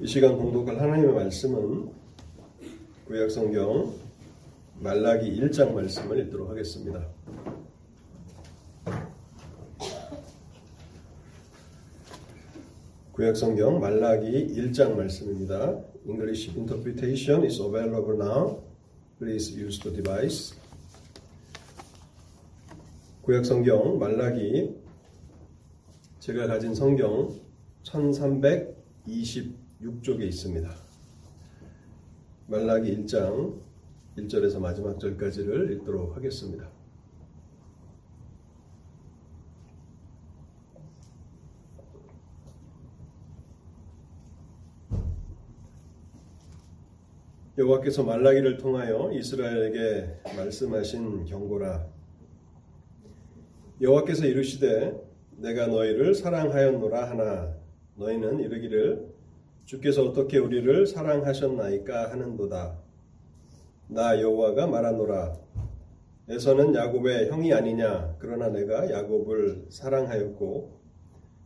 이 시간 공독할 하나님의 말씀은 구약성경 말라기 1장 말씀을 읽도록 하겠습니다. 구약성경 말라기 1장 말씀입니다. English interpretation is available now. Please use the device. 구약성경 말라기 제가 가진 성경 1326쪽에 있습니다. 말라기 1장 1절에서 마지막 절까지를 읽도록 하겠습니다. 여호와께서 말라기를 통하여 이스라엘에게 말씀하신 경고라 여호와께서 이르시되 내가 너희를 사랑하였노라 하나 너희는 이르기를 주께서 어떻게 우리를 사랑하셨나이까 하는도다. 나 여호와가 말하노라. 에서는 야곱의 형이 아니냐? 그러나 내가 야곱을 사랑하였고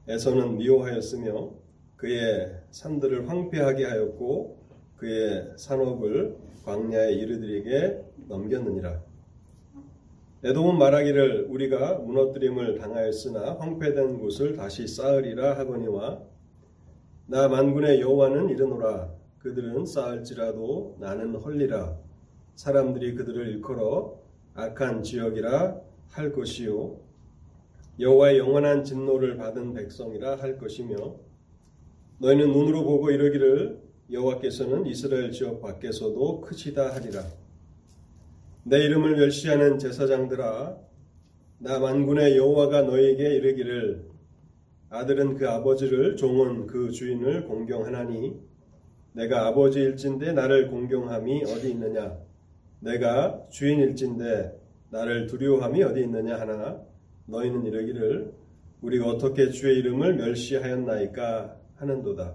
에서는 미워하였으며 그의 산들을 황폐하게 하였고 그의 산업을 광야의 이르들에게 넘겼느니라. 에돔은 말하기를 우리가 무너뜨림을 당하였으나 황폐된 곳을 다시 쌓으리라 하거니와 나 만군의 여호와는 이르노라. 그들은 쌓을지라도 나는 헐리라. 사람들이 그들을 일컬어 악한 지역이라 할 것이요. 여호와의 영원한 진노를 받은 백성이라 할 것이며 너희는 눈으로 보고 이르기를 여호와께서는 이스라엘 지역 밖에서도 크시다 하리라. 내 이름을 멸시하는 제사장들아 나 만군의 여호와가 너에게 이르기를 아들은 그 아버지를 종은 그 주인을 공경하나니 내가 아버지일진데 나를 공경함이 어디 있느냐 내가 주인일진데 나를 두려워함이 어디 있느냐 하나 너희는 이르기를 우리가 어떻게 주의 이름을 멸시하였나이까 하는도다.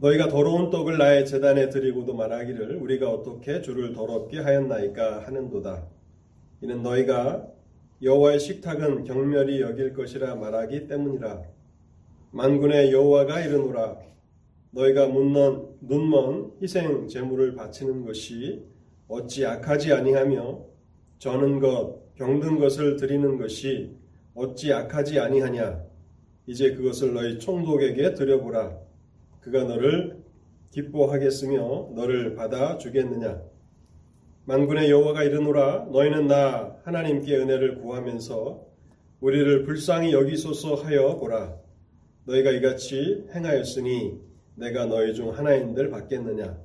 너희가 더러운 떡을 나의 재단에 드리고도 말하기를 우리가 어떻게 주를 더럽게 하였나이까 하는도다. 이는 너희가 여호와의 식탁은 경멸이 여길 것이라 말하기 때문이라. 만군의 여호와가 이르노라. 너희가 문넌 눈먼 희생 제물을 바치는 것이 어찌 악하지 아니하며 저는 것 병든 것을 드리는 것이 어찌 악하지 아니하냐. 이제 그것을 너희 총독에게 드려보라. 그가 너를 기뻐하겠으며 너를 받아 주겠느냐? 만군의 여호와가 이르노라 너희는 나 하나님께 은혜를 구하면서 우리를 불쌍히 여기소서 하여 보라. 너희가 이같이 행하였으니 내가 너희 중 하나인들 받겠느냐?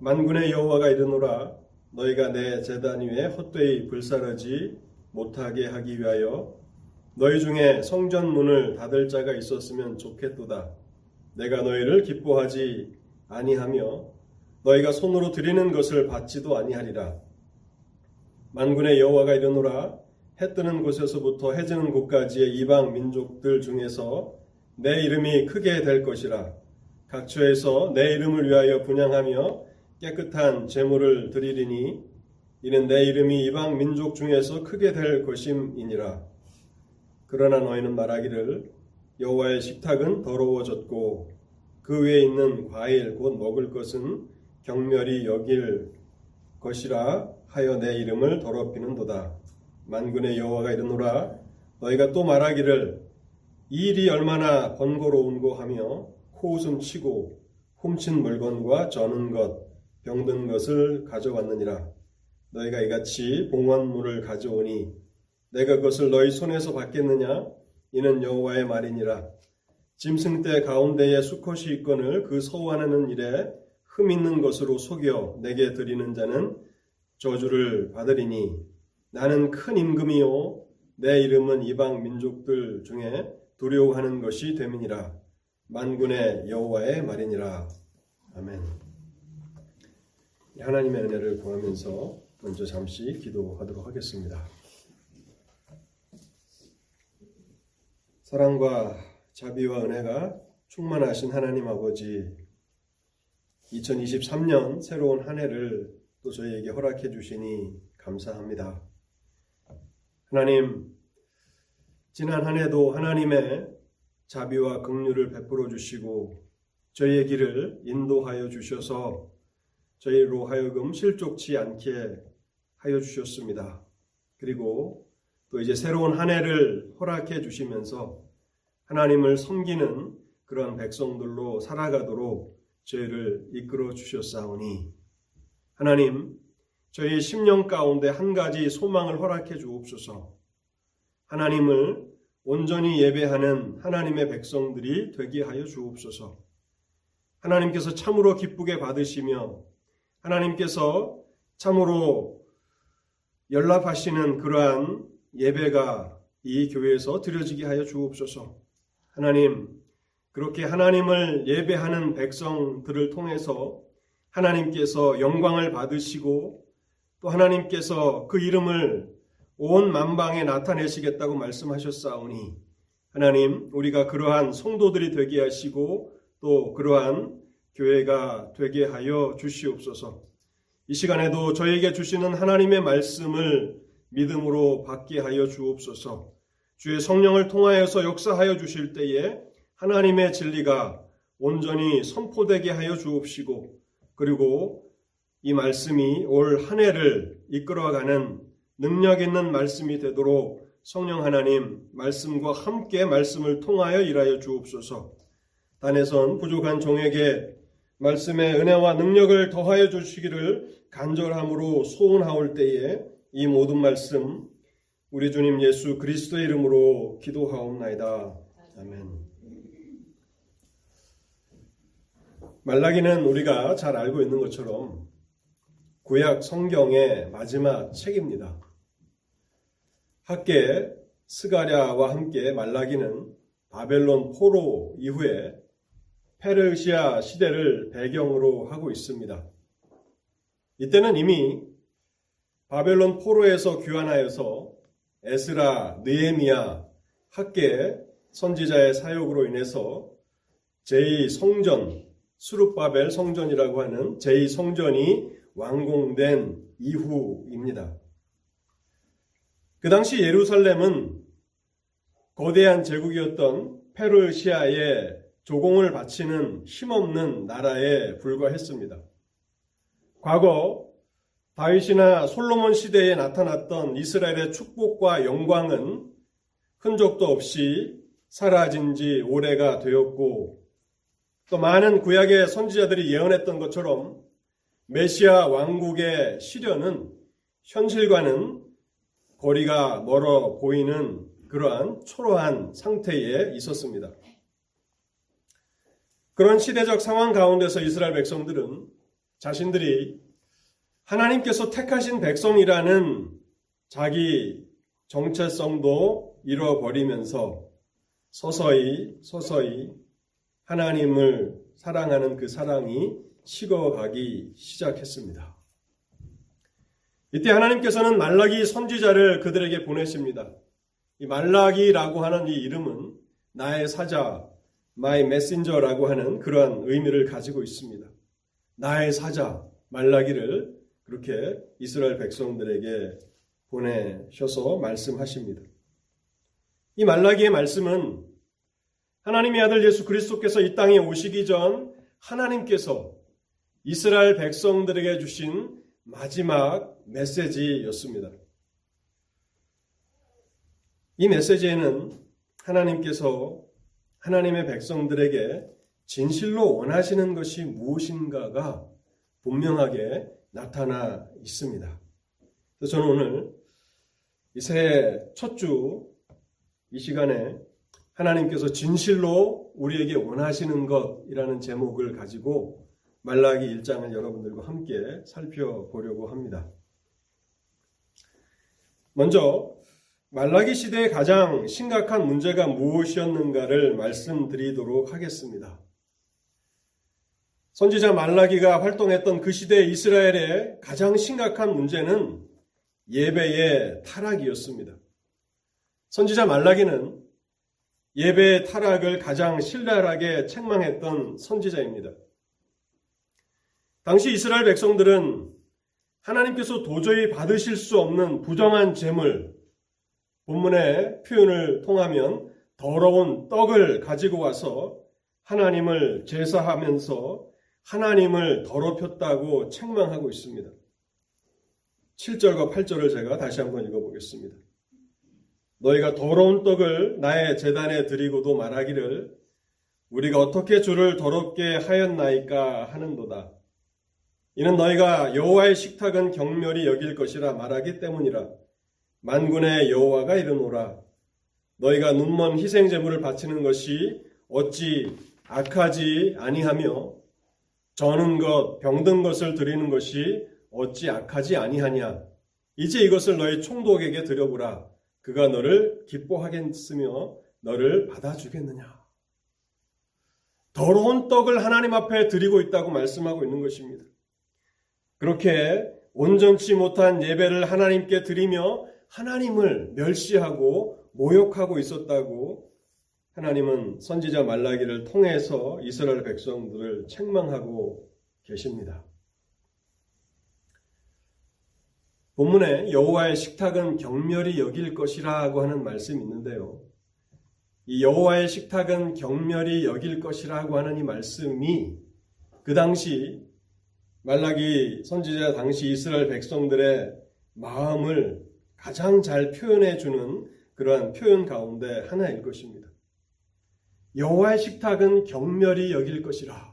만군의 여호와가 이르노라 너희가 내 재단 위에 헛되이 불사르지 못하게 하기 위하여 너희 중에 성전 문을 닫을 자가 있었으면 좋겠도다. 내가 너희를 기뻐하지 아니하며 너희가 손으로 드리는 것을 받지도 아니하리라. 만군의 여호와가 이르노라 해 뜨는 곳에서부터 해 지는 곳까지의 이방 민족들 중에서 내 이름이 크게 될 것이라. 각 처에서 내 이름을 위하여 분양하며 깨끗한 제물을 드리리니 이는 내 이름이 이방 민족 중에서 크게 될 것임이니라. 그러나 너희는 말하기를 여호와의 식탁은 더러워졌고 그 위에 있는 과일 곧 먹을 것은 경멸이 여길 것이라 하여 내 이름을 더럽히는도다. 만군의 여호와가 이르노라 너희가 또 말하기를 이 일이 얼마나 번거로운고 하며 코웃음 치고 훔친 물건과 저는 것 병든 것을 가져왔느니라 너희가 이같이 봉헌물을 가져오니 내가 그것을 너희 손에서 받겠느냐 이는 여호와의 말이니라. 짐승 때 가운데에 수컷이 있거늘 그 서원하는 일에 흠 있는 것으로 속여 내게 드리는 자는 저주를 받으리니 나는 큰 임금이요 내 이름은 이방 민족들 중에 두려워하는 것이 됨이니라. 만군의 여호와의 말이니라. 아멘. 하나님의 은혜를 구하면서 먼저 잠시 기도하도록 하겠습니다. 사랑과 자비와 은혜가 충만하신 하나님 아버지 2023년 새로운 한 해를 또 저희에게 허락해 주시니 감사합니다. 하나님 지난 한 해도 하나님의 자비와 긍휼을 베풀어 주시고 저희의 길을 인도하여 주셔서 저희로 하여금 실족치 않게 하여 주셨습니다. 그리고 또 이제 새로운 한 해를 허락해 주시면서 하나님을 섬기는 그런 백성들로 살아가도록 저희를 이끌어 주셨사오니 하나님 저희 심령 가운데 한 가지 소망을 허락해 주옵소서. 하나님을 온전히 예배하는 하나님의 백성들이 되게 하여 주옵소서. 하나님께서 참으로 기쁘게 받으시며 하나님께서 참으로 연락하시는 그러한 예배가 이 교회에서 드려지게 하여 주옵소서. 하나님, 그렇게 하나님을 예배하는 백성들을 통해서 하나님께서 영광을 받으시고 또 하나님께서 그 이름을 온 만방에 나타내시겠다고 말씀하셨사오니 하나님 우리가 그러한 성도들이 되게 하시고 또 그러한 교회가 되게 하여 주시옵소서. 이 시간에도 저에게 주시는 하나님의 말씀을 믿음으로 받게 하여 주옵소서. 주의 성령을 통하여서 역사하여 주실 때에 하나님의 진리가 온전히 선포되게 하여 주옵시고 그리고 이 말씀이 올 한 해를 이끌어가는 능력 있는 말씀이 되도록 성령 하나님 말씀과 함께 말씀을 통하여 일하여 주옵소서. 단에선 부족한 종에게 말씀의 은혜와 능력을 더하여 주시기를 간절함으로 소원하올 때에 이 모든 말씀 우리 주님 예수 그리스도의 이름으로 기도하옵나이다. 아멘. 말라기는 우리가 잘 알고 있는 것처럼 구약 성경의 마지막 책입니다. 학계 스가랴와 함께 말라기는 바벨론 포로 이후에 페르시아 시대를 배경으로 하고 있습니다. 이때는 이미 바벨론 포로에서 귀환하여서 에스라, 느에미야, 학계 선지자의 사역으로 인해서 제2성전, 수룹바벨 성전이라고 하는 제2성전이 완공된 이후입니다. 그 당시 예루살렘은 거대한 제국이었던 페르시아의 조공을 바치는 힘없는 나라에 불과했습니다. 과거 다윗이나 솔로몬 시대에 나타났던 이스라엘의 축복과 영광은 흔적도 없이 사라진 지 오래가 되었고 또 많은 구약의 선지자들이 예언했던 것처럼 메시아 왕국의 시련은 현실과는 거리가 멀어 보이는 그러한 초라한 상태에 있었습니다. 그런 시대적 상황 가운데서 이스라엘 백성들은 자신들이 하나님께서 택하신 백성이라는 자기 정체성도 잃어버리면서 서서히 서서히 하나님을 사랑하는 그 사랑이 식어가기 시작했습니다. 이때 하나님께서는 말라기 선지자를 그들에게 보내십니다. 이 말라기라고 하는 이 이름은 나의 사자, my messenger라고 하는 그러한 의미를 가지고 있습니다. 나의 사자, 말라기를 그렇게 이스라엘 백성들에게 보내셔서 말씀하십니다. 이 말라기의 말씀은 하나님의 아들 예수 그리스도께서 이 땅에 오시기 전 하나님께서 이스라엘 백성들에게 주신 마지막 메시지였습니다. 이 메시지에는 하나님께서 하나님의 백성들에게 진실로 원하시는 것이 무엇인가가 분명하게 나타나 있습니다. 그래서 저는 오늘 이 새해 첫 주 이 시간에 하나님께서 진실로 우리에게 원하시는 것이라는 제목을 가지고 말라기 1장을 여러분들과 함께 살펴보려고 합니다. 먼저 말라기 시대의 가장 심각한 문제가 무엇이었는가를 말씀드리도록 하겠습니다. 선지자 말라기가 활동했던 그 시대 이스라엘의 가장 심각한 문제는 예배의 타락이었습니다. 선지자 말라기는 예배의 타락을 가장 신랄하게 책망했던 선지자입니다. 당시 이스라엘 백성들은 하나님께서 도저히 받으실 수 없는 부정한 재물, 본문의 표현을 통하면 더러운 떡을 가지고 와서 하나님을 제사하면서 하나님을 더럽혔다고 책망하고 있습니다. 7절과 8절을 제가 다시 한번 읽어보겠습니다. 너희가 더러운 떡을 나의 재단에 드리고도 말하기를 우리가 어떻게 주를 더럽게 하였나이까 하는도다. 이는 너희가 여호와의 식탁은 경멸이 여길 것이라 말하기 때문이라. 만군의 여호와가 이르노라. 너희가 눈먼 희생 제물을 바치는 것이 어찌 악하지 아니하며 저는 것 병든 것을 드리는 것이 어찌 악하지 아니하냐. 이제 이것을 너희 총독에게 드려보라. 그가 너를 기뻐하겠으며 너를 받아주겠느냐. 더러운 떡을 하나님 앞에 드리고 있다고 말씀하고 있는 것입니다. 그렇게 온전치 못한 예배를 하나님께 드리며 하나님을 멸시하고 모욕하고 있었다고 하나님은 선지자 말라기를 통해서 이스라엘 백성들을 책망하고 계십니다. 본문에 여호와의 식탁은 경멸이 여길 것이라고 하는 말씀이 있는데요. 이 여호와의 식탁은 경멸이 여길 것이라고 하는 이 말씀이 그 당시 말라기 선지자 당시 이스라엘 백성들의 마음을 가장 잘 표현해 주는 그러한 표현 가운데 하나일 것입니다. 여호와의 식탁은 경멸이 여길 것이라.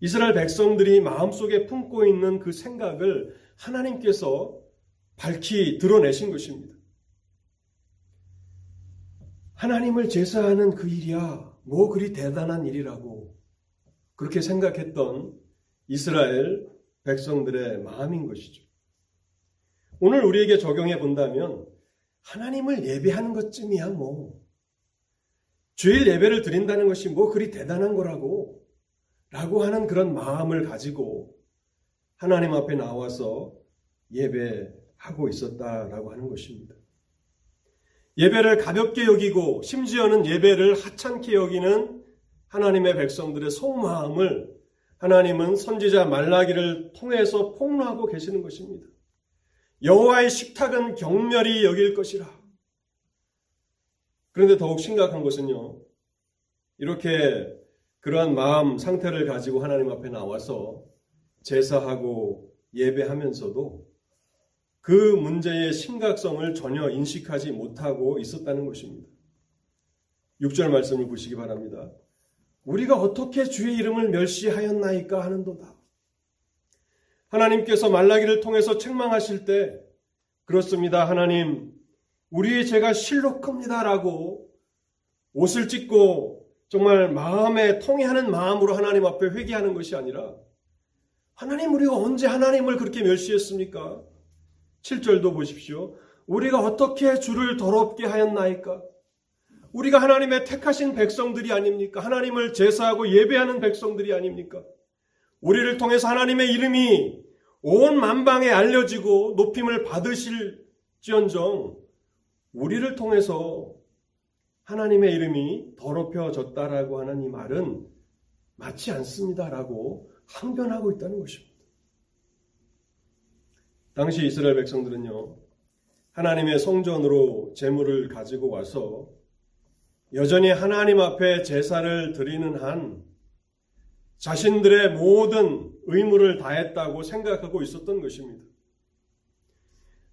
이스라엘 백성들이 마음속에 품고 있는 그 생각을 하나님께서 밝히 드러내신 것입니다. 하나님을 제사하는 그 일이야 뭐 그리 대단한 일이라고 그렇게 생각했던 이스라엘 백성들의 마음인 것이죠. 오늘 우리에게 적용해 본다면 하나님을 예배하는 것쯤이야 뭐 주일 예배를 드린다는 것이 뭐 그리 대단한 거라고 라고 하는 그런 마음을 가지고 하나님 앞에 나와서 예배하고 있었다라고 하는 것입니다. 예배를 가볍게 여기고 심지어는 예배를 하찮게 여기는 하나님의 백성들의 속마음을 하나님은 선지자 말라기를 통해서 폭로하고 계시는 것입니다. 여호와의 식탁은 경멸이 여길 것이라. 그런데 더욱 심각한 것은요. 이렇게 그러한 마음 상태를 가지고 하나님 앞에 나와서 제사하고 예배하면서도 그 문제의 심각성을 전혀 인식하지 못하고 있었다는 것입니다. 6절 말씀을 보시기 바랍니다. 우리가 어떻게 주의 이름을 멸시하였나이까 하는도다. 하나님께서 말라기를 통해서 책망하실 때 그렇습니다. 하나님 우리의 죄가 실로 큽니다라고 옷을 찢고 정말 마음에 통해하는 마음으로 하나님 앞에 회개하는 것이 아니라 하나님 우리가 언제 하나님을 그렇게 멸시했습니까? 7절도 보십시오. 우리가 어떻게 주를 더럽게 하였나이까? 우리가 하나님의 택하신 백성들이 아닙니까? 하나님을 제사하고 예배하는 백성들이 아닙니까? 우리를 통해서 하나님의 이름이 온 만방에 알려지고 높임을 받으실지언정 우리를 통해서 하나님의 이름이 더럽혀졌다라고 하는 이 말은 맞지 않습니다라고 항변하고 있다는 것입니다. 당시 이스라엘 백성들은요, 하나님의 성전으로 재물을 가지고 와서 여전히 하나님 앞에 제사를 드리는 한 자신들의 모든 의무를 다했다고 생각하고 있었던 것입니다.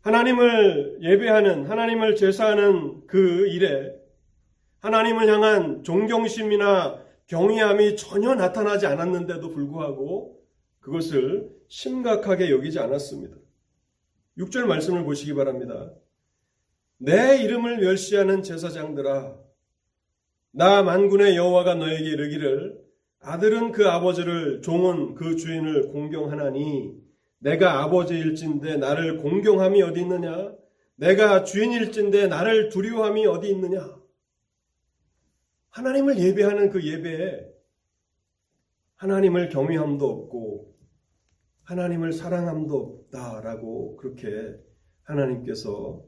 하나님을 예배하는, 하나님을 제사하는 그 일에 하나님을 향한 존경심이나 경외함이 전혀 나타나지 않았는데도 불구하고 그것을 심각하게 여기지 않았습니다. 6절 말씀을 보시기 바랍니다. 내 이름을 멸시하는 제사장들아 나 만군의 여호와가 너에게 이르기를 아들은 그 아버지를 종은 그 주인을 공경하나니 내가 아버지일진데 나를 공경함이 어디 있느냐 내가 주인일진데 나를 두려움이 어디 있느냐 하나님을 예배하는 그 예배에 하나님을 경외함도 없고 하나님을 사랑함도 없다라고 그렇게 하나님께서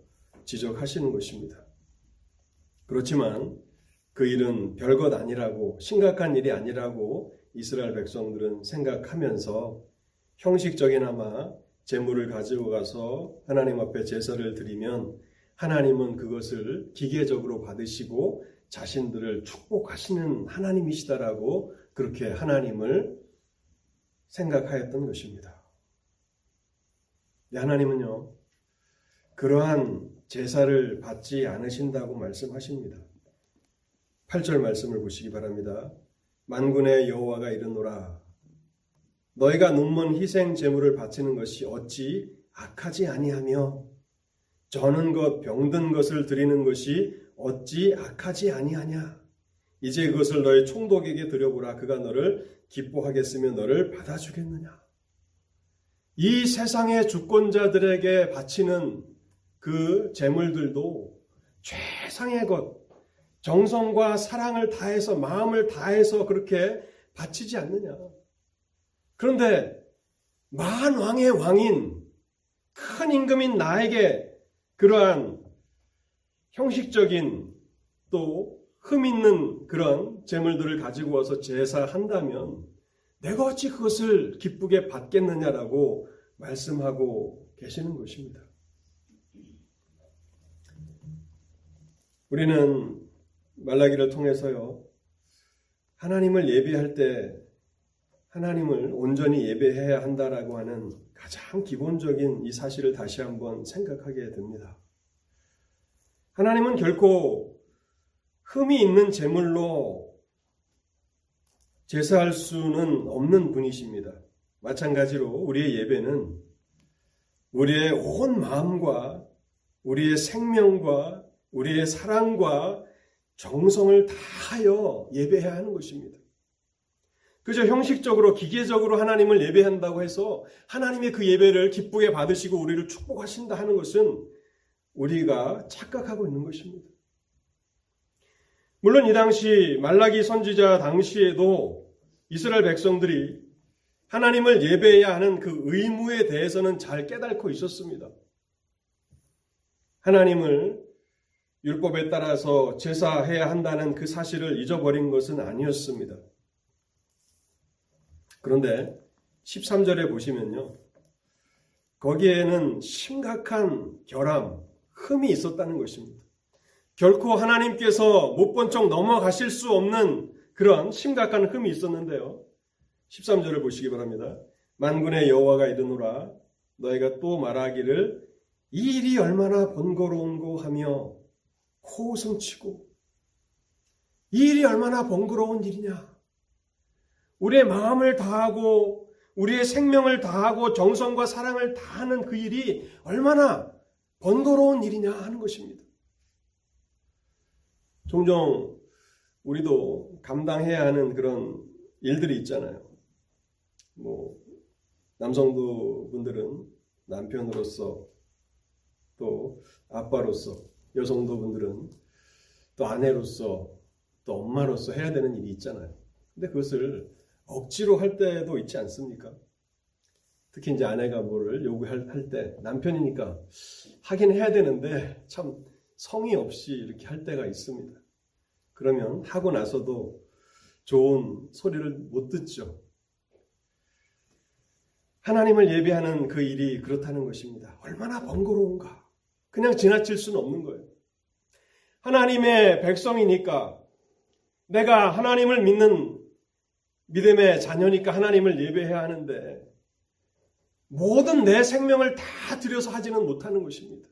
지적하시는 것입니다. 그렇지만 그 일은 별것 아니라고 심각한 일이 아니라고 이스라엘 백성들은 생각하면서 형식적이나마 재물을 가지고 가서 하나님 앞에 제사를 드리면 하나님은 그것을 기계적으로 받으시고 자신들을 축복하시는 하나님이시다라고 그렇게 하나님을 생각하였던 것입니다. 하나님은요, 그러한 제사를 받지 않으신다고 말씀하십니다. 8절 말씀을 보시기 바랍니다. 만군의 여호와가 이르노라 너희가 눈먼 희생 제물을 바치는 것이 어찌 악하지 아니하며 저는 것 병든 것을 드리는 것이 어찌 악하지 아니하냐? 이제 그것을 너희 총독에게 드려보라. 그가 너를 기뻐하겠으며 너를 받아주겠느냐? 이 세상의 주권자들에게 바치는 그 재물들도 최상의 것, 정성과 사랑을 다해서, 마음을 다해서 그렇게 바치지 않느냐. 그런데 만 왕의 왕인 큰 임금인 나에게 그러한 형식적인 또 흠 있는 그런 재물들을 가지고 와서 제사한다면 내가 어찌 그것을 기쁘게 받겠느냐라고 말씀하고 계시는 것입니다. 우리는 말라기를 통해서요, 하나님을 예배할 때 하나님을 온전히 예배해야 한다라고 하는 가장 기본적인 이 사실을 다시 한번 생각하게 됩니다. 하나님은 결코 흠이 있는 제물로 제사할 수는 없는 분이십니다. 마찬가지로 우리의 예배는 우리의 온 마음과 우리의 생명과 우리의 사랑과 정성을 다하여 예배해야 하는 것입니다. 그저 형식적으로 기계적으로 하나님을 예배한다고 해서 하나님의 그 예배를 기쁘게 받으시고 우리를 축복하신다 하는 것은 우리가 착각하고 있는 것입니다. 물론 이 당시 말라기 선지자 당시에도 이스라엘 백성들이 하나님을 예배해야 하는 그 의무에 대해서는 잘 깨닫고 있었습니다. 하나님을 율법에 따라서 제사해야 한다는 그 사실을 잊어버린 것은 아니었습니다. 그런데 13절에 보시면요. 거기에는 심각한 결함, 흠이 있었다는 것입니다. 결코 하나님께서 못본척 넘어가실 수 없는 그런 심각한 흠이 있었는데요. 13절을 보시기 바랍니다. 만군의 여호와가 이르노라 너희가 또 말하기를 이 일이 얼마나 번거로운고 하며 코웃음치고 이 일이 얼마나 번거로운 일이냐. 우리의 마음을 다하고 우리의 생명을 다하고 정성과 사랑을 다하는 그 일이 얼마나 번거로운 일이냐 하는 것입니다. 종종 우리도 감당해야 하는 그런 일들이 있잖아요. 뭐 남성부 분들은 남편으로서 또 아빠로서 여성도 분들은 또 아내로서 또 엄마로서 해야 되는 일이 있잖아요. 근데 그것을 억지로 할 때도 있지 않습니까? 특히 이제 아내가 뭐를 요구할 때 남편이니까 하긴 해야 되는데 참 성의 없이 이렇게 할 때가 있습니다. 그러면 하고 나서도 좋은 소리를 못 듣죠. 하나님을 예배하는 그 일이 그렇다는 것입니다. 얼마나 번거로운가. 그냥 지나칠 수는 없는 거예요. 하나님의 백성이니까 내가 하나님을 믿는 믿음의 자녀니까 하나님을 예배해야 하는데 모든 내 생명을 다 들여서 하지는 못하는 것입니다.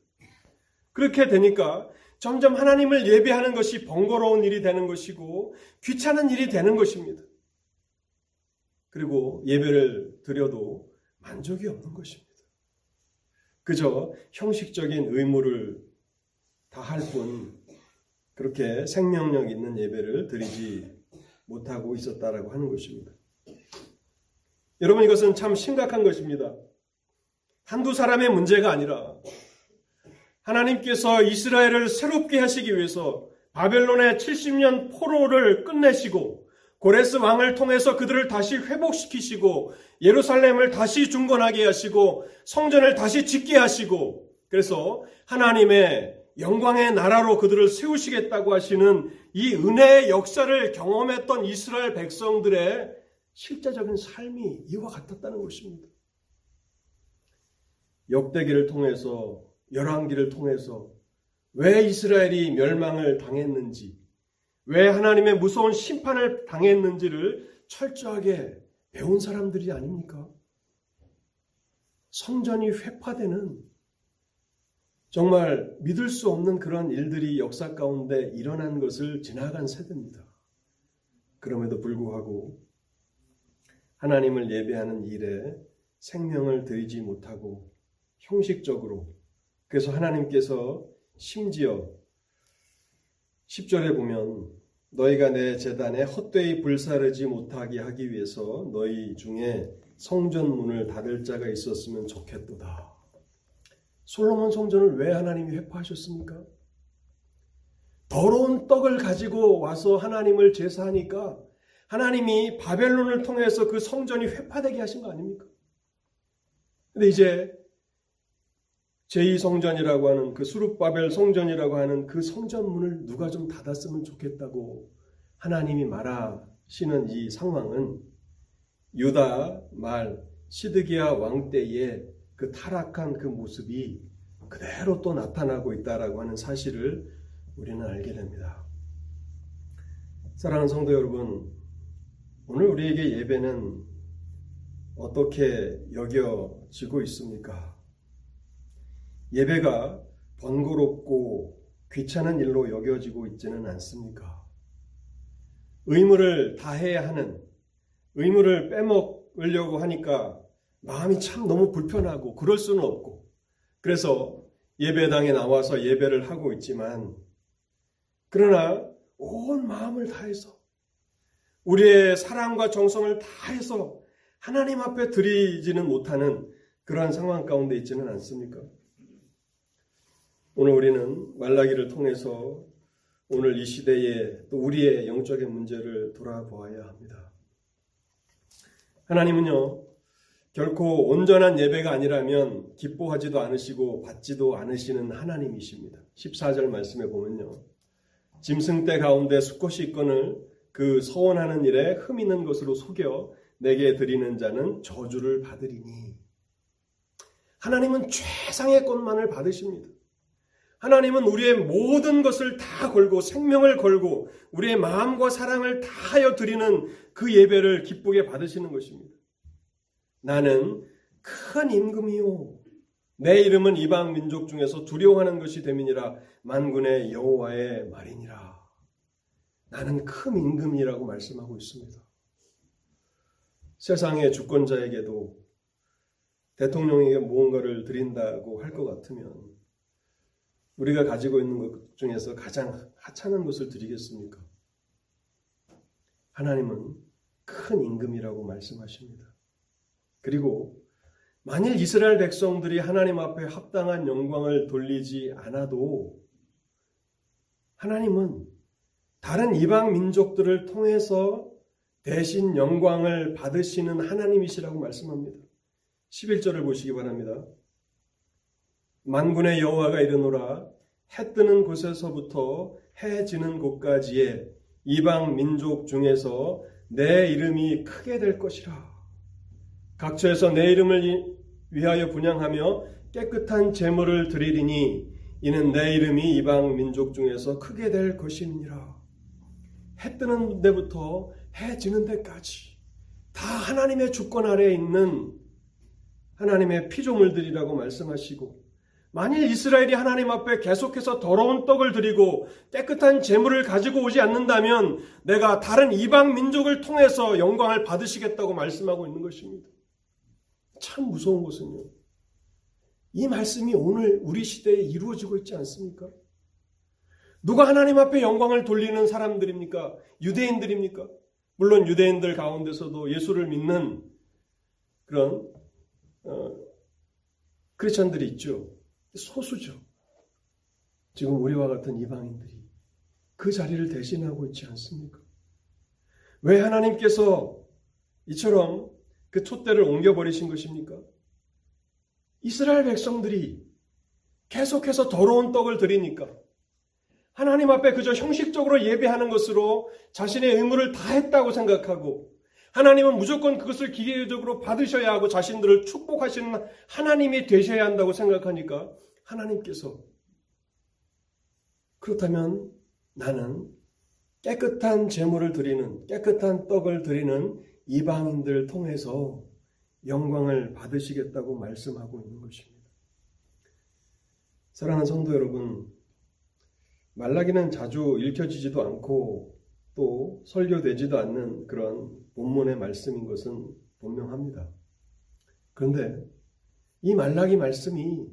그렇게 되니까 점점 하나님을 예배하는 것이 번거로운 일이 되는 것이고 귀찮은 일이 되는 것입니다. 그리고 예배를 드려도 만족이 없는 것입니다. 그저 형식적인 의무를 다할 뿐 그렇게 생명력 있는 예배를 드리지 못하고 있었다라고 하는 것입니다. 여러분 이것은 참 심각한 것입니다. 한두 사람의 문제가 아니라 하나님께서 이스라엘을 새롭게 하시기 위해서 바벨론의 70년 포로를 끝내시고 고레스 왕을 통해서 그들을 다시 회복시키시고 예루살렘을 다시 중건하게 하시고 성전을 다시 짓게 하시고 그래서 하나님의 영광의 나라로 그들을 세우시겠다고 하시는 이 은혜의 역사를 경험했던 이스라엘 백성들의 실제적인 삶이 이와 같았다는 것입니다. 역대기를 통해서 열왕기를 통해서 왜 이스라엘이 멸망을 당했는지, 왜 하나님의 무서운 심판을 당했는지를 철저하게 배운 사람들이 아닙니까? 성전이 회파되는 정말 믿을 수 없는 그런 일들이 역사 가운데 일어난 것을 지나간 세대입니다. 그럼에도 불구하고 하나님을 예배하는 일에 생명을 들이지 못하고 형식적으로 그래서 하나님께서 심지어 10절에 보면 너희가 내 재단에 헛되이 불사르지 못하게 하기 위해서 너희 중에 성전 문을 닫을 자가 있었으면 좋겠도다. 솔로몬 성전을 왜 하나님이 회파하셨습니까? 더러운 떡을 가지고 와서 하나님을 제사하니까 하나님이 바벨론을 통해서 그 성전이 회파되게 하신 거 아닙니까? 근데 이제 제2성전이라고 하는 그 수룹바벨 성전이라고 하는 그 성전문을 누가 좀 닫았으면 좋겠다고 하나님이 말하시는 이 상황은 유다 말 시드기야 왕 때의 그 타락한 그 모습이 그대로 또 나타나고 있다라고 하는 사실을 우리는 알게 됩니다. 사랑하는 성도 여러분, 오늘 우리에게 예배는 어떻게 여겨지고 있습니까? 예배가 번거롭고 귀찮은 일로 여겨지고 있지는 않습니까? 의무를 다해야 하는, 의무를 빼먹으려고 하니까 마음이 참 너무 불편하고 그럴 수는 없고, 그래서 예배당에 나와서 예배를 하고 있지만, 그러나 온 마음을 다해서, 우리의 사랑과 정성을 다해서 하나님 앞에 드리지는 못하는 그러한 상황 가운데 있지는 않습니까? 오늘 우리는 말라기를 통해서 오늘 이 시대에 또 우리의 영적인 문제를 돌아보아야 합니다. 하나님은요, 결코 온전한 예배가 아니라면 기뻐하지도 않으시고 받지도 않으시는 하나님이십니다. 14절 말씀에 보면요. 짐승 떼 가운데 수컷이 있건을 그 서원하는 일에 흠 있는 것으로 속여 내게 드리는 자는 저주를 받으리니. 하나님은 최상의 것만을 받으십니다. 하나님은 우리의 모든 것을 다 걸고 생명을 걸고 우리의 마음과 사랑을 다하여 드리는 그 예배를 기쁘게 받으시는 것입니다. 나는 큰 임금이요. 내 이름은 이방 민족 중에서 두려워하는 것이 됨이니라 만군의 여호와의 말이니라. 나는 큰 임금이라고 말씀하고 있습니다. 세상의 주권자에게도 대통령에게 무언가를 드린다고 할 것 같으면 우리가 가지고 있는 것 중에서 가장 하찮은 것을 드리겠습니까? 하나님은 큰 임금이라고 말씀하십니다. 그리고 만일 이스라엘 백성들이 하나님 앞에 합당한 영광을 돌리지 않아도 하나님은 다른 이방 민족들을 통해서 대신 영광을 받으시는 하나님이시라고 말씀합니다. 11절을 보시기 바랍니다. 만군의 여호와가 이르노라 해 뜨는 곳에서부터 해 지는 곳까지의 이방 민족 중에서 내 이름이 크게 될 것이라. 각처에서 내 이름을 위하여 분양하며 깨끗한 제물을 드리리니 이는 내 이름이 이방 민족 중에서 크게 될 것이니라. 해 뜨는 데부터 해 지는 데까지 다 하나님의 주권 아래에 있는 하나님의 피조물들이라고 말씀하시고 만일 이스라엘이 하나님 앞에 계속해서 더러운 떡을 드리고 깨끗한 재물을 가지고 오지 않는다면 내가 다른 이방 민족을 통해서 영광을 받으시겠다고 말씀하고 있는 것입니다. 참 무서운 것은요. 이 말씀이 오늘 우리 시대에 이루어지고 있지 않습니까? 누가 하나님 앞에 영광을 돌리는 사람들입니까? 유대인들입니까? 물론 유대인들 가운데서도 예수를 믿는 그런 어, 크리스천들이 있죠. 소수죠. 지금 우리와 같은 이방인들이 그 자리를 대신하고 있지 않습니까? 왜 하나님께서 이처럼 그 촛대를 옮겨버리신 것입니까? 이스라엘 백성들이 계속해서 더러운 떡을 드리니까 하나님 앞에 그저 형식적으로 예배하는 것으로 자신의 의무를 다했다고 생각하고 하나님은 무조건 그것을 기계적으로 받으셔야 하고 자신들을 축복하시는 하나님이 되셔야 한다고 생각하니까 하나님께서 그렇다면 나는 깨끗한 제물을 드리는 깨끗한 떡을 드리는 이방인들 통해서 영광을 받으시겠다고 말씀하고 있는 것입니다. 사랑하는 성도 여러분, 말라기는 자주 읽혀지지도 않고 또 설교되지도 않는 그런 본문의 말씀인 것은 분명합니다. 그런데 이 말라기 말씀이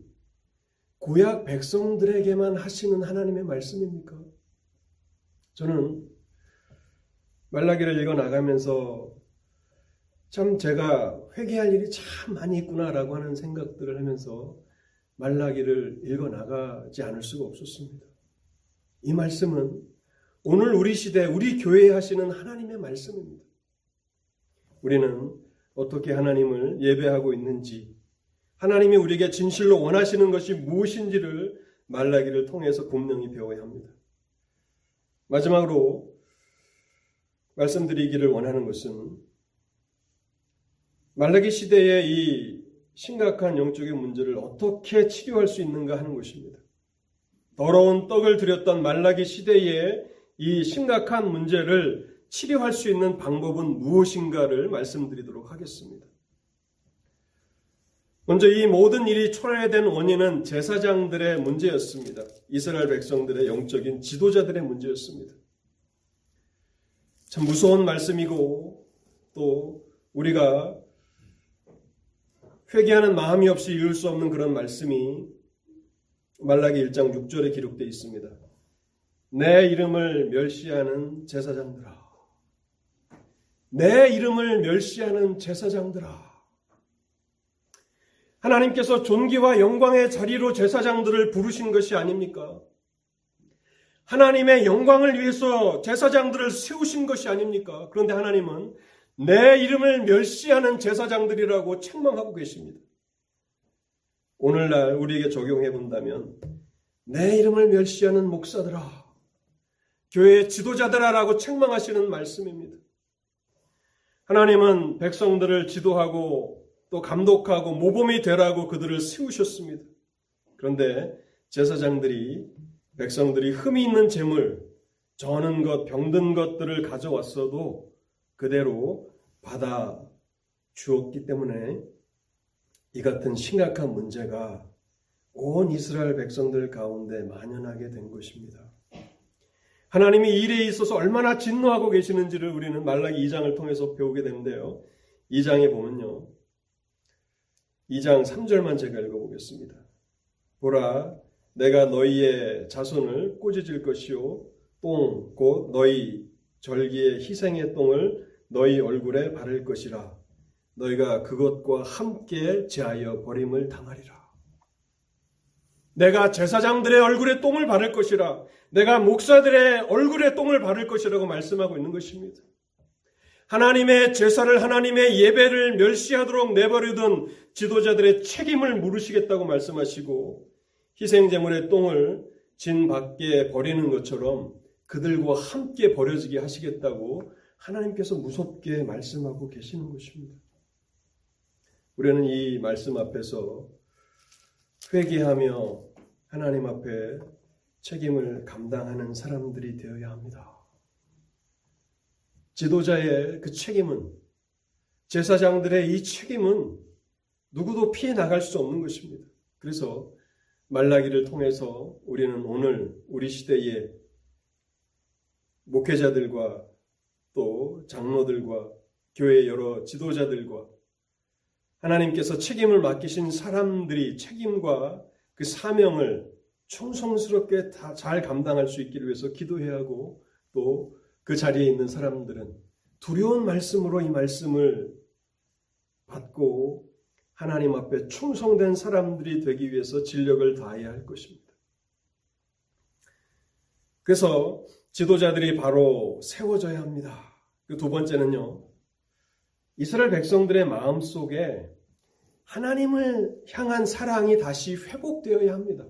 구약 백성들에게만 하시는 하나님의 말씀입니까? 저는 말라기를 읽어 나가면서 참 제가 회개할 일이 참 많이 있구나라고 하는 생각들을 하면서 말라기를 읽어 나가지 않을 수가 없었습니다. 이 말씀은 오늘 우리 시대, 우리 교회에 하시는 하나님의 말씀입니다. 우리는 어떻게 하나님을 예배하고 있는지, 하나님이 우리에게 진실로 원하시는 것이 무엇인지를 말라기를 통해서 분명히 배워야 합니다. 마지막으로 말씀드리기를 원하는 것은 말라기 시대의 이 심각한 영적인 문제를 어떻게 치료할 수 있는가 하는 것입니다. 더러운 떡을 드렸던 말라기 시대의 이 심각한 문제를 치료할 수 있는 방법은 무엇인가를 말씀드리도록 하겠습니다. 먼저 이 모든 일이 초래된 원인은 제사장들의 문제였습니다. 이스라엘 백성들의 영적인 지도자들의 문제였습니다. 참 무서운 말씀이고 또 우리가 회개하는 마음이 없이 이룰 수 없는 그런 말씀이 말라기 1장 6절에 기록되어 있습니다. 내 이름을 멸시하는 제사장들아. 내 이름을 멸시하는 제사장들아. 하나님께서 존귀와 영광의 자리로 제사장들을 부르신 것이 아닙니까? 하나님의 영광을 위해서 제사장들을 세우신 것이 아닙니까? 그런데 하나님은 내 이름을 멸시하는 제사장들이라고 책망하고 계십니다. 오늘날 우리에게 적용해 본다면 내 이름을 멸시하는 목사들아, 교회의 지도자들아라고 책망하시는 말씀입니다. 하나님은 백성들을 지도하고 또 감독하고 모범이 되라고 그들을 세우셨습니다. 그런데 제사장들이 백성들이 흠이 있는 재물, 저는 것, 병든 것들을 가져왔어도 그대로 받아 주었기 때문에 이 같은 심각한 문제가 온 이스라엘 백성들 가운데 만연하게 된 것입니다. 하나님이 일에 있어서 얼마나 진노하고 계시는지를 우리는 말라기 2장을 통해서 배우게 되는데요. 2장에 보면요. 2장 3절만 제가 읽어보겠습니다. 보라, 내가 너희의 자손을 꾸짖을 것이요. 똥, 곧 너희 절기의 희생의 똥을 너희 얼굴에 바를 것이라. 너희가 그것과 함께 제하여 버림을 당하리라. 내가 제사장들의 얼굴에 똥을 바를 것이라. 내가 목사들의 얼굴에 똥을 바를 것이라고 말씀하고 있는 것입니다. 하나님의 제사를 하나님의 예배를 멸시하도록 내버려둔 지도자들의 책임을 물으시겠다고 말씀하시고 희생제물의 똥을 진 밖에 버리는 것처럼 그들과 함께 버려지게 하시겠다고 하나님께서 무섭게 말씀하고 계시는 것입니다. 우리는 이 말씀 앞에서 회개하며 하나님 앞에 책임을 감당하는 사람들이 되어야 합니다. 지도자의 그 책임은 제사장들의 이 책임은 누구도 피해 나갈 수 없는 것입니다. 그래서 말라기를 통해서 우리는 오늘 우리 시대의 목회자들과 또 장로들과 교회 여러 지도자들과 하나님께서 책임을 맡기신 사람들이 책임과 그 사명을 충성스럽게 다 잘 감당할 수 있기를 위해서 기도해야 하고 또 그 자리에 있는 사람들은 두려운 말씀으로 이 말씀을 받고 하나님 앞에 충성된 사람들이 되기 위해서 진력을 다해야 할 것입니다. 그래서 지도자들이 바로 세워져야 합니다. 그 두 번째는요. 이스라엘 백성들의 마음 속에 하나님을 향한 사랑이 다시 회복되어야 합니다.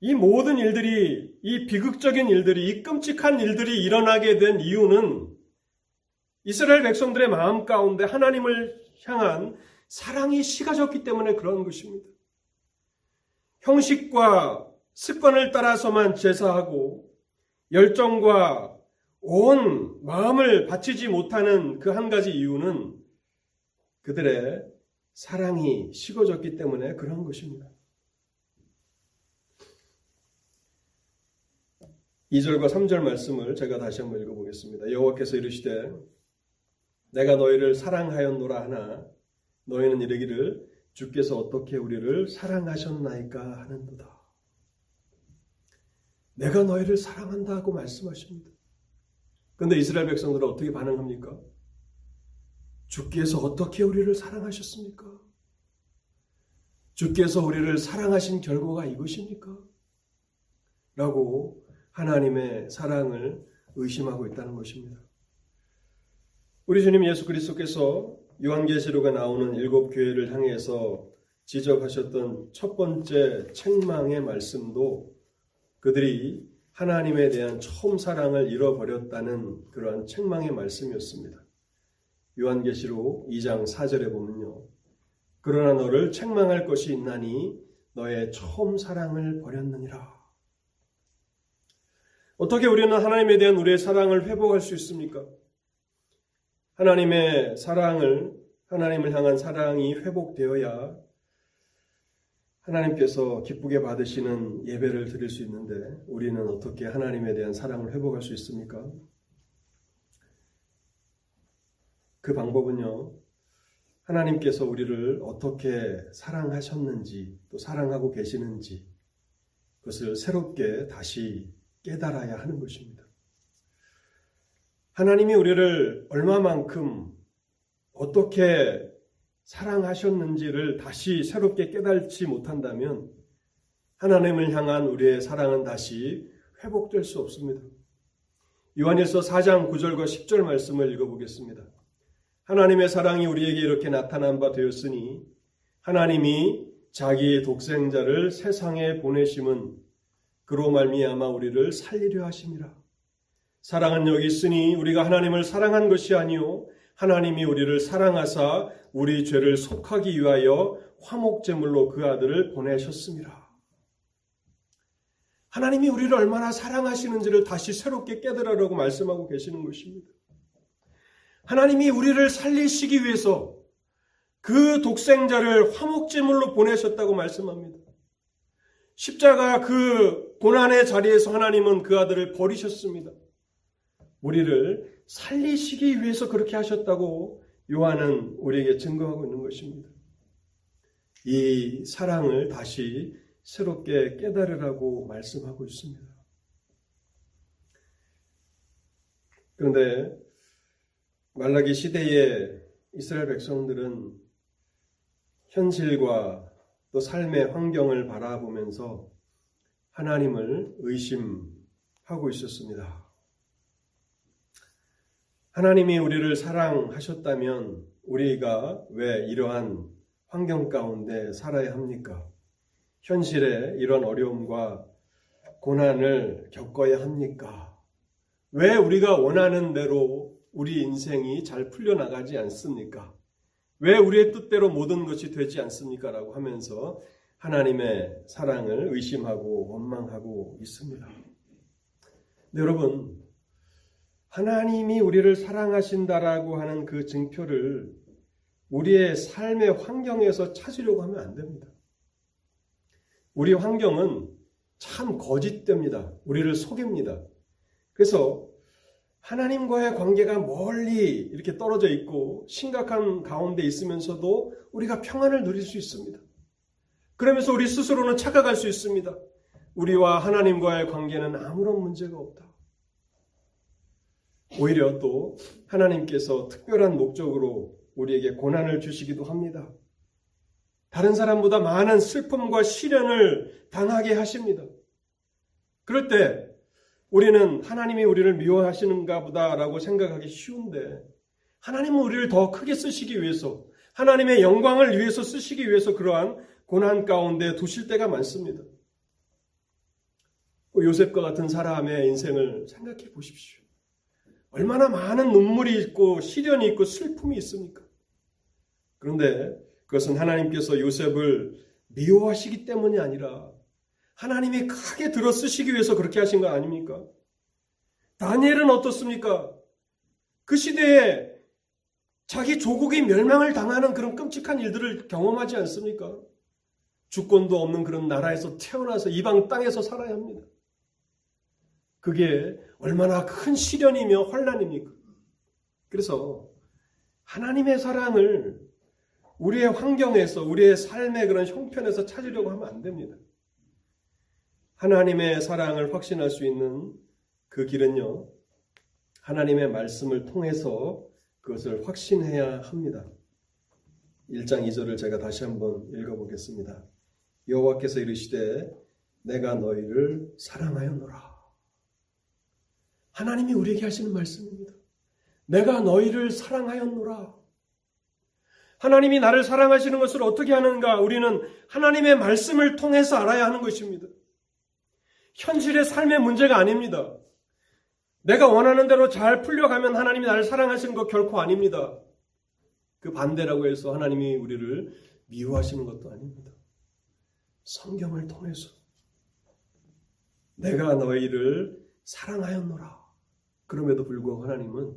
이 모든 일들이, 이 비극적인 일들이, 이 끔찍한 일들이 일어나게 된 이유는 이스라엘 백성들의 마음 가운데 하나님을 향한 사랑이 식어졌기 때문에 그런 것입니다. 형식과 습관을 따라서만 제사하고 열정과 온 마음을 바치지 못하는 그 한 가지 이유는 그들의 사랑이 식어졌기 때문에 그런 것입니다. 2절과 3절 말씀을 제가 다시 한번 읽어보겠습니다. 여호와께서 이르시되 내가 너희를 사랑하였노라 하나 너희는 이르기를 주께서 어떻게 우리를 사랑하셨나이까 하는도다. 내가 너희를 사랑한다 하고 말씀하십니다. 그런데 이스라엘 백성들은 어떻게 반응합니까? 주께서 어떻게 우리를 사랑하셨습니까? 주께서 우리를 사랑하신 결과가 이것입니까? 라고 하나님의 사랑을 의심하고 있다는 것입니다. 우리 주님 예수 그리스도께서 요한계시록에 나오는 일곱 교회를 향해서 지적하셨던 첫 번째 책망의 말씀도 그들이 하나님에 대한 처음 사랑을 잃어버렸다는 그러한 책망의 말씀이었습니다. 요한계시록 2장 4절에 보면요. 그러나 너를 책망할 것이 있나니 너의 처음 사랑을 버렸느니라. 어떻게 우리는 하나님에 대한 우리의 사랑을 회복할 수 있습니까? 하나님의 사랑을, 하나님을 향한 사랑이 회복되어야 하나님께서 기쁘게 받으시는 예배를 드릴 수 있는데 우리는 어떻게 하나님에 대한 사랑을 회복할 수 있습니까? 그 방법은요, 하나님께서 우리를 어떻게 사랑하셨는지 또 사랑하고 계시는지 그것을 새롭게 다시 깨달아야 하는 것입니다. 하나님이 우리를 얼마만큼 어떻게 사랑하셨는지를 다시 새롭게 깨달지 못한다면 하나님을 향한 우리의 사랑은 다시 회복될 수 없습니다. 요한일서 4장 9절과 10절 말씀을 읽어보겠습니다. 하나님의 사랑이 우리에게 이렇게 나타난 바 되었으니 하나님이 자기의 독생자를 세상에 보내심은 그로 말미암아 우리를 살리려 하심이라. 사랑은 여기 있으니 우리가 하나님을 사랑한 것이 아니요 하나님이 우리를 사랑하사 우리 죄를 속하기 위하여 화목제물로 그 아들을 보내셨습니다. 하나님이 우리를 얼마나 사랑하시는지를 다시 새롭게 깨달으라고 말씀하고 계시는 것입니다. 하나님이 우리를 살리시기 위해서 그 독생자를 화목제물로 보내셨다고 말씀합니다. 십자가 그 고난의 자리에서 하나님은 그 아들을 버리셨습니다. 우리를 살리시기 위해서 그렇게 하셨다고 요한은 우리에게 증거하고 있는 것입니다. 이 사랑을 다시 새롭게 깨달으라고 말씀하고 있습니다. 그런데 말라기 시대의 이스라엘 백성들은 현실과 또 삶의 환경을 바라보면서 하나님을 의심하고 있었습니다. 하나님이 우리를 사랑하셨다면 우리가 왜 이러한 환경 가운데 살아야 합니까? 현실에 이런 어려움과 고난을 겪어야 합니까? 왜 우리가 원하는 대로 우리 인생이 잘 풀려나가지 않습니까? 왜 우리의 뜻대로 모든 것이 되지 않습니까? 라고 하면서 하나님의 사랑을 의심하고 원망하고 있습니다. 네, 여러분, 하나님이 우리를 사랑하신다라고 하는 그 증표를 우리의 삶의 환경에서 찾으려고 하면 안 됩니다. 우리 환경은 참 거짓됩니다. 우리를 속입니다. 그래서 하나님과의 관계가 멀리 이렇게 떨어져 있고 심각한 가운데 있으면서도 우리가 평안을 누릴 수 있습니다. 그러면서 우리 스스로는 착각할 수 있습니다. 우리와 하나님과의 관계는 아무런 문제가 없다. 오히려 또 하나님께서 특별한 목적으로 우리에게 고난을 주시기도 합니다. 다른 사람보다 많은 슬픔과 시련을 당하게 하십니다. 그럴 때 우리는 하나님이 우리를 미워하시는가 보다라고 생각하기 쉬운데 하나님은 우리를 더 크게 쓰시기 위해서 하나님의 영광을 위해서 쓰시기 위해서 그러한 고난 가운데 두실 때가 많습니다. 요셉과 같은 사람의 인생을 생각해 보십시오. 얼마나 많은 눈물이 있고 시련이 있고 슬픔이 있습니까? 그런데 그것은 하나님께서 요셉을 미워하시기 때문이 아니라 하나님이 크게 들어 쓰시기 위해서 그렇게 하신 거 아닙니까? 다니엘은 어떻습니까? 그 시대에 자기 조국이 멸망을 당하는 그런 끔찍한 일들을 경험하지 않습니까? 주권도 없는 그런 나라에서 태어나서 이방 땅에서 살아야 합니다. 그게 얼마나 큰 시련이며 환란입니까? 그래서 하나님의 사랑을 우리의 환경에서 우리의 삶의 그런 형편에서 찾으려고 하면 안 됩니다. 하나님의 사랑을 확신할 수 있는 그 길은요. 하나님의 말씀을 통해서 그것을 확신해야 합니다. 1장 2절을 제가 다시 한번 읽어보겠습니다. 여호와께서 이르시되 내가 너희를 사랑하였노라. 하나님이 우리에게 하시는 말씀입니다. 내가 너희를 사랑하였노라. 하나님이 나를 사랑하시는 것을 어떻게 하는가? 우리는 하나님의 말씀을 통해서 알아야 하는 것입니다. 현실의 삶의 문제가 아닙니다. 내가 원하는 대로 잘 풀려가면 하나님이 나를 사랑하시는 것 결코 아닙니다. 그 반대라고 해서 하나님이 우리를 미워하시는 것도 아닙니다. 성경을 통해서 내가 너희를 사랑하였노라. 그럼에도 불구하고 하나님은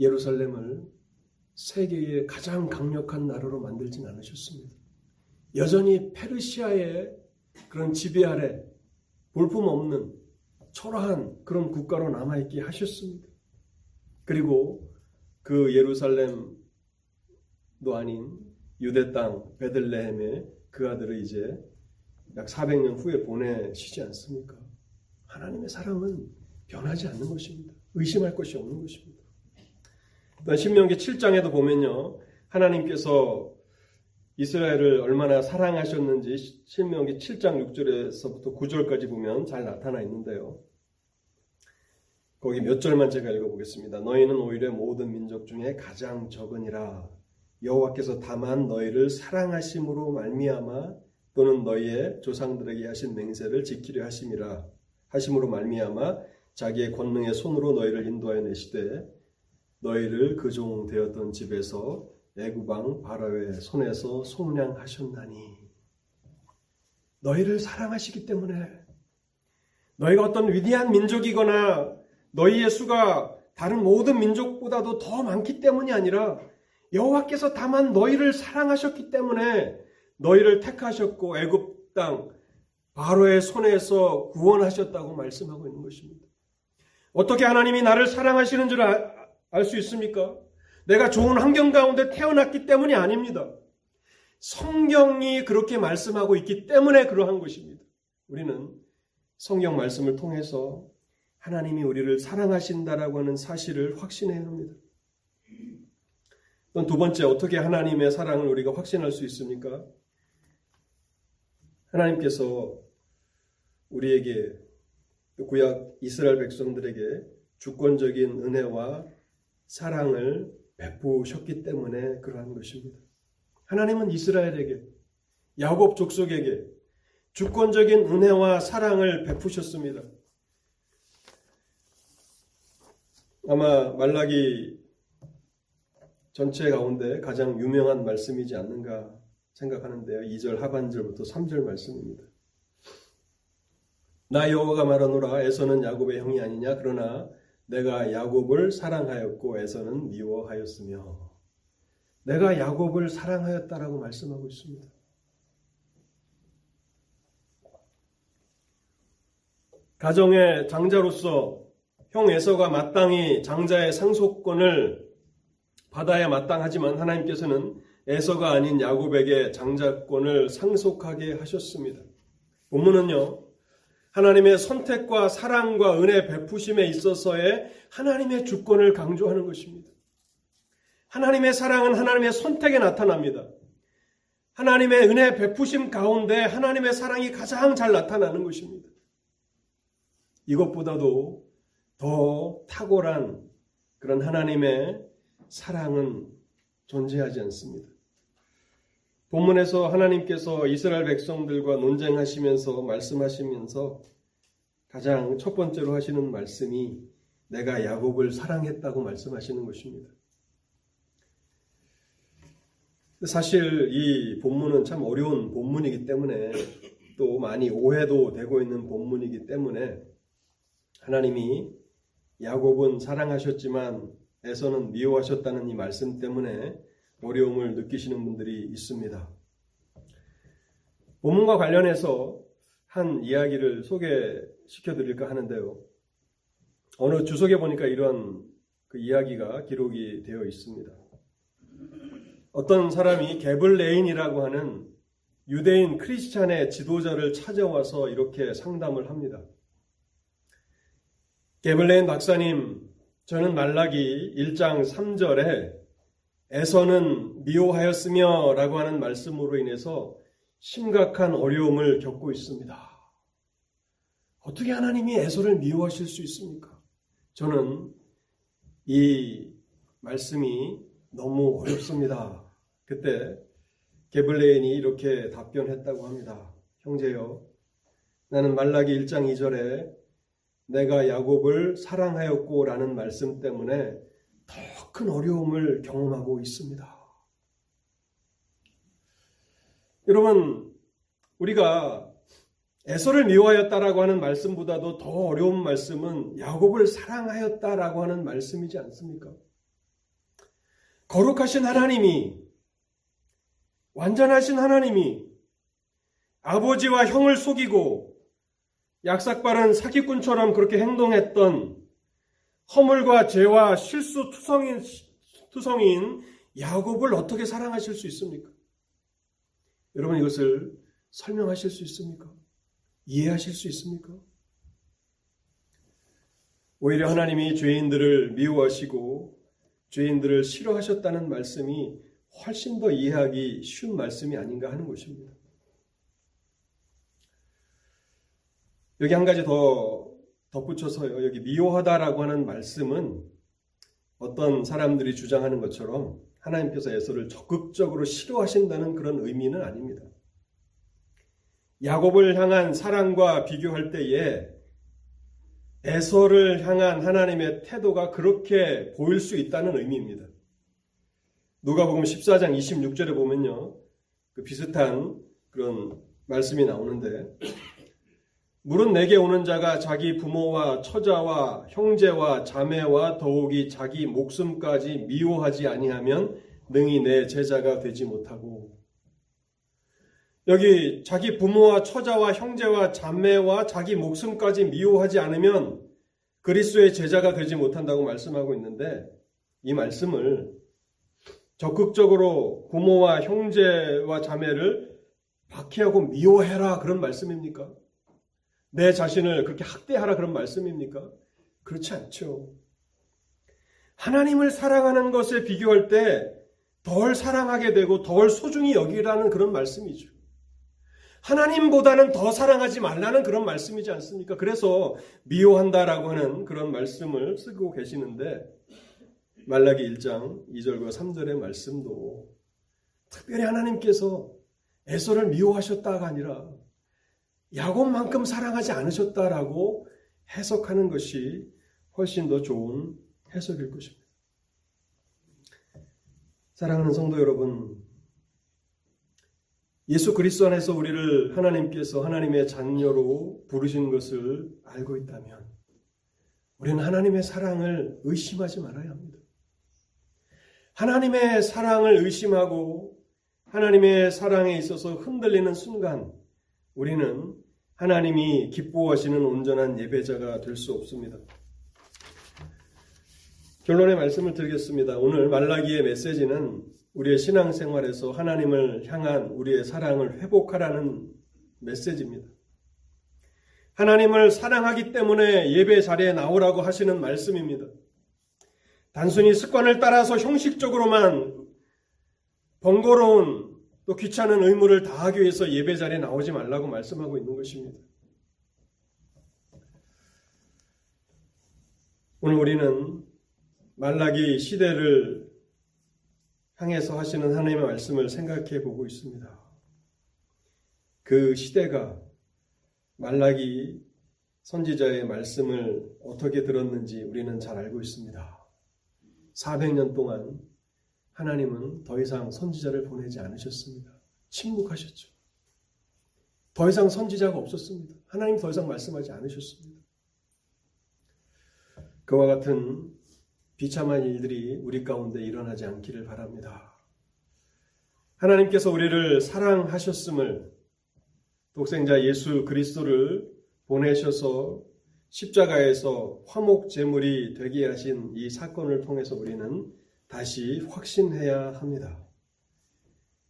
예루살렘을 세계의 가장 강력한 나라로 만들진 않으셨습니다. 여전히 페르시아의 그런 지배 아래 볼품 없는 초라한 그런 국가로 남아있게 하셨습니다. 그리고 그 예루살렘도 아닌 유대 땅 베들레헴에 그 아들을 이제 약 400년 후에 보내시지 않습니까? 하나님의 사랑은 변하지 않는 것입니다. 의심할 것이 없는 것입니다. 신명기 7장에도 보면요. 하나님께서 이스라엘을 얼마나 사랑하셨는지 신명기 7장 6절에서부터 9절까지 보면 잘 나타나 있는데요. 거기 몇 절만 제가 읽어보겠습니다. 너희는 오히려 모든 민족 중에 가장 적으니라. 여호와께서 다만 너희를 사랑하심으로 말미암아 또는 너희의 조상들에게 하신 맹세를 지키려 하심이라 하심으로 말미암아 자기의 권능의 손으로 너희를 인도하여 내시되 너희를 그 종 되었던 집에서 애구방 바로의 손에서 속량하셨나니 너희를 사랑하시기 때문에 너희가 어떤 위대한 민족이거나 너희의 수가 다른 모든 민족보다도 더 많기 때문이 아니라 여호와께서 다만 너희를 사랑하셨기 때문에 너희를 택하셨고 애굽 땅 바로의 손에서 구원하셨다고 말씀하고 있는 것입니다. 어떻게 하나님이 나를 사랑하시는 줄 알 수 있습니까? 내가 좋은 환경 가운데 태어났기 때문이 아닙니다. 성경이 그렇게 말씀하고 있기 때문에 그러한 것입니다. 우리는 성경 말씀을 통해서 하나님이 우리를 사랑하신다라고 하는 사실을 확신해야 합니다. 두 번째, 어떻게 하나님의 사랑을 우리가 확신할 수 있습니까? 하나님께서 우리에게 구약 이스라엘 백성들에게 주권적인 은혜와 사랑을 베푸셨기 때문에 그러한 것입니다. 하나님은 이스라엘에게 야곱 족속에게 주권적인 은혜와 사랑을 베푸셨습니다. 아마 말라기 전체 가운데 가장 유명한 말씀이지 않는가 생각하는데요. 2절 하반절부터 3절 말씀입니다. 나 여호와가 말하노라 에서는 야곱의 형이 아니냐 그러나 내가 야곱을 사랑하였고 에서는 미워하였으며 내가 야곱을 사랑하였다라고 말씀하고 있습니다. 가정의 장자로서 형 에서가 마땅히 장자의 상속권을 받아야 마땅하지만 하나님께서는 에서가 아닌 야곱에게 장자권을 상속하게 하셨습니다. 본문은요. 하나님의 선택과 사랑과 은혜 베푸심에 있어서의 하나님의 주권을 강조하는 것입니다. 하나님의 사랑은 하나님의 선택에 나타납니다. 하나님의 은혜 베푸심 가운데 하나님의 사랑이 가장 잘 나타나는 것입니다. 이것보다도 더 탁월한 그런 하나님의 사랑은 존재하지 않습니다. 본문에서 하나님께서 이스라엘 백성들과 논쟁하시면서 말씀하시면서 가장 첫 번째로 하시는 말씀이 내가 야곱을 사랑했다고 말씀하시는 것입니다. 사실 이 본문은 참 어려운 본문이기 때문에 또 많이 오해도 되고 있는 본문이기 때문에 하나님이 야곱은 사랑하셨지만 에서는 미워하셨다는 이 말씀 때문에 어려움을 느끼시는 분들이 있습니다. 본문과 관련해서 한 이야기를 소개시켜 드릴까 하는데요. 어느 주석에 보니까 이런 그 이야기가 기록이 되어 있습니다. 어떤 사람이 게블레인이라고 하는 유대인 크리스찬의 지도자를 찾아와서 이렇게 상담을 합니다. 게블레인 박사님, 저는 말라기 1장 3절에 에서는 미워하였으며 라고 하는 말씀으로 인해서 심각한 어려움을 겪고 있습니다. 어떻게 하나님이 에서를 미워하실 수 있습니까? 저는 이 말씀이 너무 어렵습니다. 그때 게블레인이 이렇게 답변했다고 합니다. 형제여, 나는 말라기 1장 2절에 내가 야곱을 사랑하였고 라는 말씀 때문에 더 큰 어려움을 경험하고 있습니다. 여러분, 우리가 에서를 미워하였다라고 하는 말씀보다도 더 어려운 말씀은 야곱을 사랑하였다라고 하는 말씀이지 않습니까? 거룩하신 하나님이 완전하신 하나님이 아버지와 형을 속이고 약삭바른 사기꾼처럼 그렇게 행동했던 허물과 죄와 실수 투성인, 투성인 야곱을 어떻게 사랑하실 수 있습니까? 여러분 이것을 설명하실 수 있습니까? 이해하실 수 있습니까? 오히려 하나님이 죄인들을 미워하시고 죄인들을 싫어하셨다는 말씀이 훨씬 더 이해하기 쉬운 말씀이 아닌가 하는 것입니다. 여기 한 가지 더 덧붙여서요. 여기 미워하다라고 하는 말씀은 어떤 사람들이 주장하는 것처럼 하나님께서 에서를 적극적으로 싫어하신다는 그런 의미는 아닙니다. 야곱을 향한 사랑과 비교할 때에 에서를 향한 하나님의 태도가 그렇게 보일 수 있다는 의미입니다. 누가복음 14장 26절에 보면요. 그 비슷한 그런 말씀이 나오는데 물은 내게 오는 자가 자기 부모와 처자와 형제와 자매와 더욱이 자기 목숨까지 미워하지 아니하면 능히 내 제자가 되지 못하고 여기 자기 부모와 처자와 형제와 자매와 자기 목숨까지 미워하지 않으면 그리스도의 제자가 되지 못한다고 말씀하고 있는데 이 말씀을 적극적으로 부모와 형제와 자매를 박해하고 미워해라 그런 말씀입니까? 내 자신을 그렇게 학대하라 그런 말씀입니까? 그렇지 않죠. 하나님을 사랑하는 것에 비교할 때 덜 사랑하게 되고 덜 소중히 여기라는 그런 말씀이죠. 하나님보다는 더 사랑하지 말라는 그런 말씀이지 않습니까? 그래서 미워한다라고 하는 그런 말씀을 쓰고 계시는데 말라기 1장 2절과 3절의 말씀도 특별히 하나님께서 에서를 미워하셨다가 아니라 야곱만큼 사랑하지 않으셨다라고 해석하는 것이 훨씬 더 좋은 해석일 것입니다. 사랑하는 성도 여러분, 예수 그리스도 안에서 우리를 하나님께서 하나님의 자녀로 부르신 것을 알고 있다면 우리는 하나님의 사랑을 의심하지 말아야 합니다. 하나님의 사랑을 의심하고 하나님의 사랑에 있어서 흔들리는 순간 우리는 하나님이 기뻐하시는 온전한 예배자가 될 수 없습니다. 결론의 말씀을 드리겠습니다. 오늘 말라기의 메시지는 우리의 신앙생활에서 하나님을 향한 우리의 사랑을 회복하라는 메시지입니다. 하나님을 사랑하기 때문에 예배 자리에 나오라고 하시는 말씀입니다. 단순히 습관을 따라서 형식적으로만 번거로운 또 귀찮은 의무를 다하기 위해서 예배 자리에 나오지 말라고 말씀하고 있는 것입니다. 오늘 우리는 말라기 시대를 향해서 하시는 하나님의 말씀을 생각해 보고 있습니다. 그 시대가 말라기 선지자의 말씀을 어떻게 들었는지 우리는 잘 알고 있습니다. 400년 동안 하나님은 더 이상 선지자를 보내지 않으셨습니다. 침묵하셨죠. 더 이상 선지자가 없었습니다. 하나님 더 이상 말씀하지 않으셨습니다. 그와 같은 비참한 일들이 우리 가운데 일어나지 않기를 바랍니다. 하나님께서 우리를 사랑하셨음을 독생자 예수 그리스도를 보내셔서 십자가에서 화목 제물이 되게 하신 이 사건을 통해서 우리는 다시 확신해야 합니다.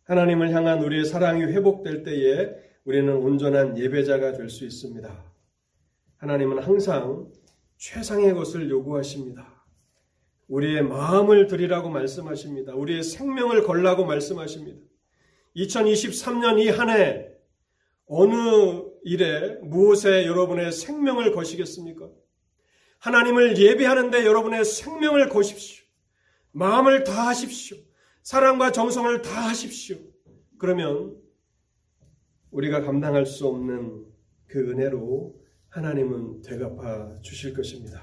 하나님을 향한 우리의 사랑이 회복될 때에 우리는 온전한 예배자가 될 수 있습니다. 하나님은 항상 최상의 것을 요구하십니다. 우리의 마음을 드리라고 말씀하십니다. 우리의 생명을 걸라고 말씀하십니다. 2023년 이 한 해 어느 일에 무엇에 여러분의 생명을 거시겠습니까? 하나님을 예배하는데 여러분의 생명을 거십시오. 마음을 다하십시오. 사랑과 정성을 다하십시오. 그러면 우리가 감당할 수 없는 그 은혜로 하나님은 되갚아 주실 것입니다.